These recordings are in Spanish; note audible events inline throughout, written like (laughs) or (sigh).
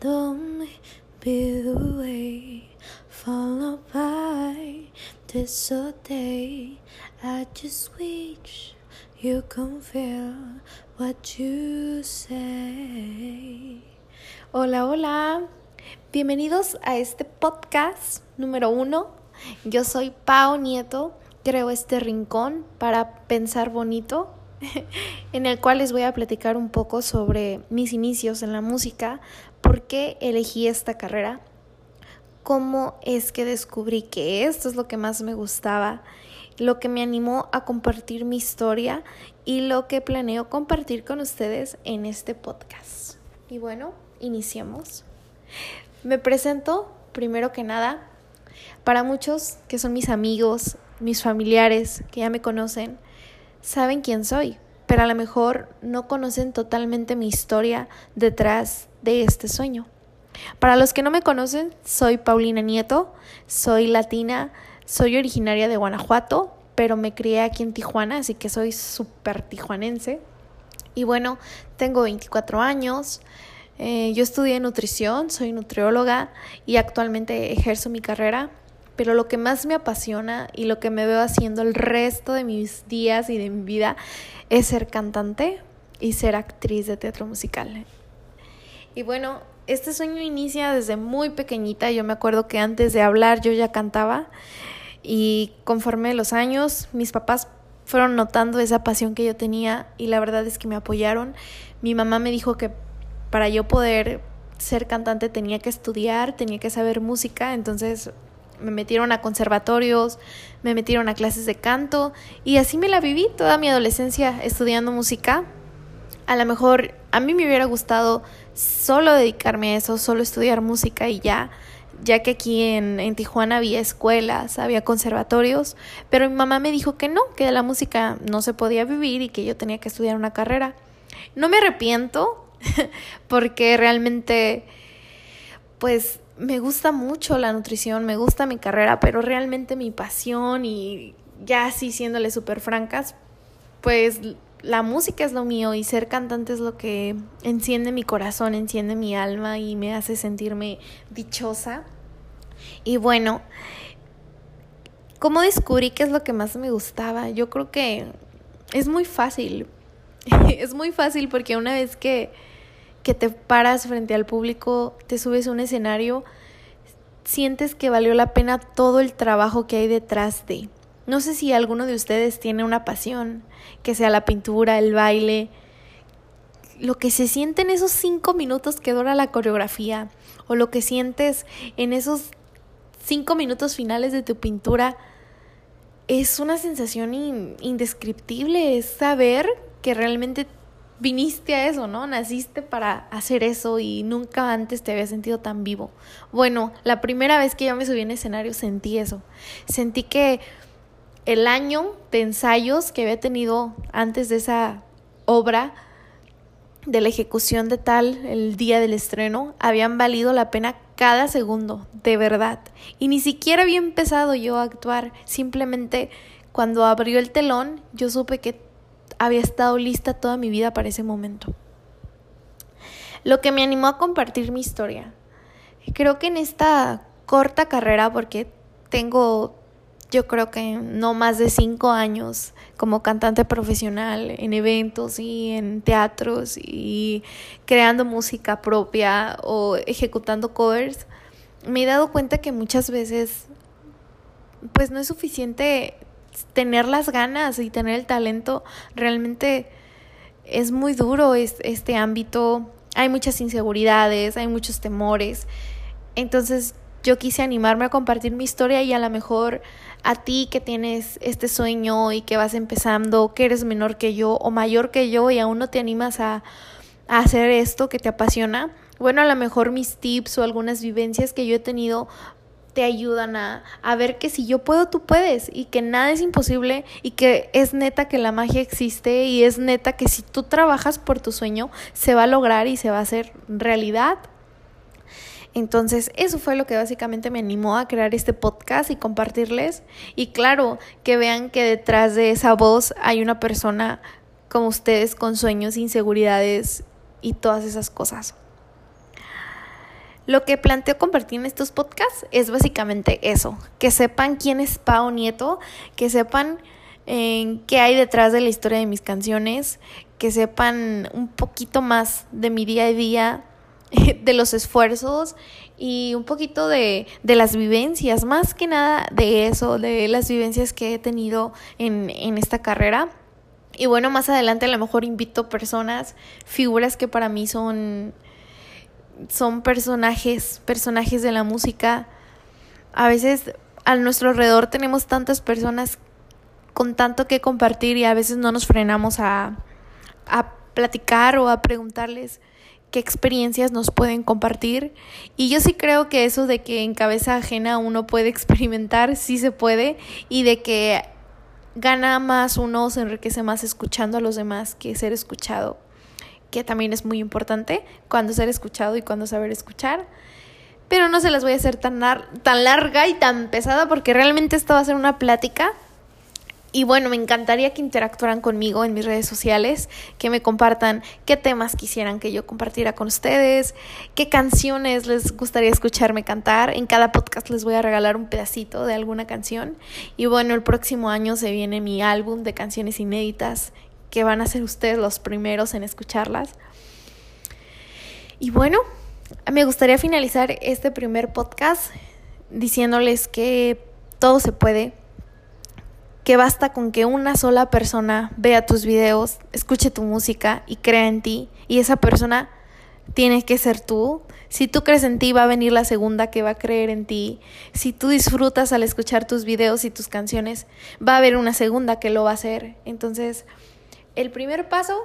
Don't be the way followed by day. I just wish you can feel what you say. Hola, hola. Bienvenidos a este podcast número uno. Yo soy Pau Nieto. Creo este rincón para pensar bonito (laughs) en el cual les voy a platicar un poco sobre mis inicios en la música, por qué elegí esta carrera, cómo es que descubrí que esto es lo que más me gustaba, lo que me animó a compartir mi historia y lo que planeo compartir con ustedes en este podcast. Y bueno, iniciemos. Me presento primero que nada para muchos que son mis amigos, mis familiares, que ya me conocen saben quién soy, pero a lo mejor no conocen totalmente mi historia detrás de este sueño. Para los que no me conocen, soy Paulina Nieto, soy latina, soy originaria de Guanajuato, pero me crié aquí en Tijuana, así que soy súper tijuanense. Y bueno, tengo 24 años, eh, yo estudié nutrición, soy nutrióloga y actualmente ejerzo mi carrera pero lo que más me apasiona y lo que me veo haciendo el resto de mis días y de mi vida es ser cantante y ser actriz de teatro musical. Y bueno, este sueño inicia desde muy pequeñita. Yo me acuerdo que antes de hablar yo ya cantaba y conforme los años mis papás fueron notando esa pasión que yo tenía y la verdad es que me apoyaron. Mi mamá me dijo que para yo poder ser cantante tenía que estudiar, tenía que saber música, entonces me metieron a conservatorios, me metieron a clases de canto y así me la viví toda mi adolescencia estudiando música. A lo mejor a mí me hubiera gustado solo dedicarme a eso, solo estudiar música y ya, ya que aquí en, en Tijuana había escuelas, había conservatorios, pero mi mamá me dijo que no, que de la música no se podía vivir y que yo tenía que estudiar una carrera. No me arrepiento (laughs) porque realmente, pues me gusta mucho la nutrición, me gusta mi carrera, pero realmente mi pasión y ya así siéndole súper francas, pues la música es lo mío y ser cantante es lo que enciende mi corazón, enciende mi alma y me hace sentirme dichosa. Y bueno, ¿cómo descubrí qué es lo que más me gustaba? Yo creo que es muy fácil. (laughs) es muy fácil porque una vez que que te paras frente al público, te subes a un escenario, sientes que valió la pena todo el trabajo que hay detrás de. No sé si alguno de ustedes tiene una pasión, que sea la pintura, el baile, lo que se siente en esos cinco minutos que dura la coreografía, o lo que sientes en esos cinco minutos finales de tu pintura, es una sensación indescriptible, es saber que realmente viniste a eso, ¿no? Naciste para hacer eso y nunca antes te había sentido tan vivo. Bueno, la primera vez que yo me subí en escenario sentí eso. Sentí que el año de ensayos que había tenido antes de esa obra, de la ejecución de tal, el día del estreno, habían valido la pena cada segundo, de verdad. Y ni siquiera había empezado yo a actuar, simplemente cuando abrió el telón, yo supe que había estado lista toda mi vida para ese momento. Lo que me animó a compartir mi historia. Creo que en esta corta carrera, porque tengo yo creo que no más de cinco años como cantante profesional en eventos y en teatros y creando música propia o ejecutando covers, me he dado cuenta que muchas veces pues no es suficiente tener las ganas y tener el talento, realmente es muy duro este ámbito. Hay muchas inseguridades, hay muchos temores. Entonces yo quise animarme a compartir mi historia y a lo mejor a ti que tienes este sueño y que vas empezando, que eres menor que yo o mayor que yo y aún no te animas a, a hacer esto que te apasiona. Bueno, a lo mejor mis tips o algunas vivencias que yo he tenido te ayudan a, a, ver que si yo puedo, tú puedes y que nada es imposible y que es neta que la magia existe y es neta que si tú trabajas por tu sueño, se va a lograr y se va a hacer realidad. Entonces, eso fue lo que básicamente me animó a crear este podcast y compartirles. Y claro, que vean que detrás de esa voz hay una persona como ustedes con sueños, inseguridades y todas esas cosas. Lo que planteo compartir en estos podcasts es básicamente eso, que sepan quién es Pau Nieto, que sepan eh, qué hay detrás de la historia de mis canciones, que sepan un poquito más de mi día a día, (laughs) de los esfuerzos y un poquito de, de, las vivencias, más que nada de eso, de las vivencias que he tenido en, en esta carrera. Y bueno, más adelante a lo mejor invito personas, figuras que para mí son, son personajes, personajes de la música. A veces a nuestro alrededor tenemos tantas personas con tanto que compartir y a veces no nos frenamos a, a platicar o a preguntarles qué experiencias nos pueden compartir. Y yo sí creo que eso de que en cabeza ajena uno puede (laughs) experimentar, sí se puede, y de que gana más uno, se enriquece más escuchando a los demás que ser escuchado, que también es muy importante, cuando ser escuchado y cuando saber escuchar. Pero no se las voy a hacer tan, tan larga y tan pesada porque realmente esto va a ser una plática y bueno, me encantaría que interactuaran conmigo en mis redes sociales, que me compartan qué temas quisieran que yo compartiera con ustedes, qué canciones les gustaría escucharme cantar. En cada podcast les voy a regalar un pedacito de alguna canción. Y bueno, el próximo año se viene mi álbum de canciones inéditas, que van a ser ustedes los primeros en escucharlas. Y bueno, me gustaría finalizar este primer podcast diciéndoles que todo se puede que basta con que una sola persona vea tus videos, escuche tu música y crea en ti, y esa persona tiene que ser tú. Si tú crees en ti, va a venir la segunda que va a creer en ti. Si tú disfrutas al escuchar tus videos y tus canciones, va a haber una segunda que lo va a hacer. Entonces, el primer paso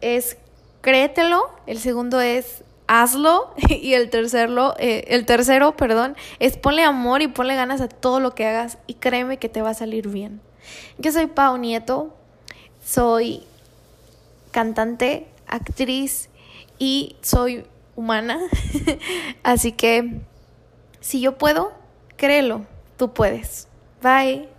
es créetelo, el segundo es hazlo (laughs) y el tercero, eh, el tercero, perdón, es ponle amor y ponle ganas a todo lo que hagas y créeme que te va a salir bien. Yo soy Pau Nieto, soy cantante, actriz y soy humana, (laughs) así que si yo puedo, créelo, tú puedes. Bye.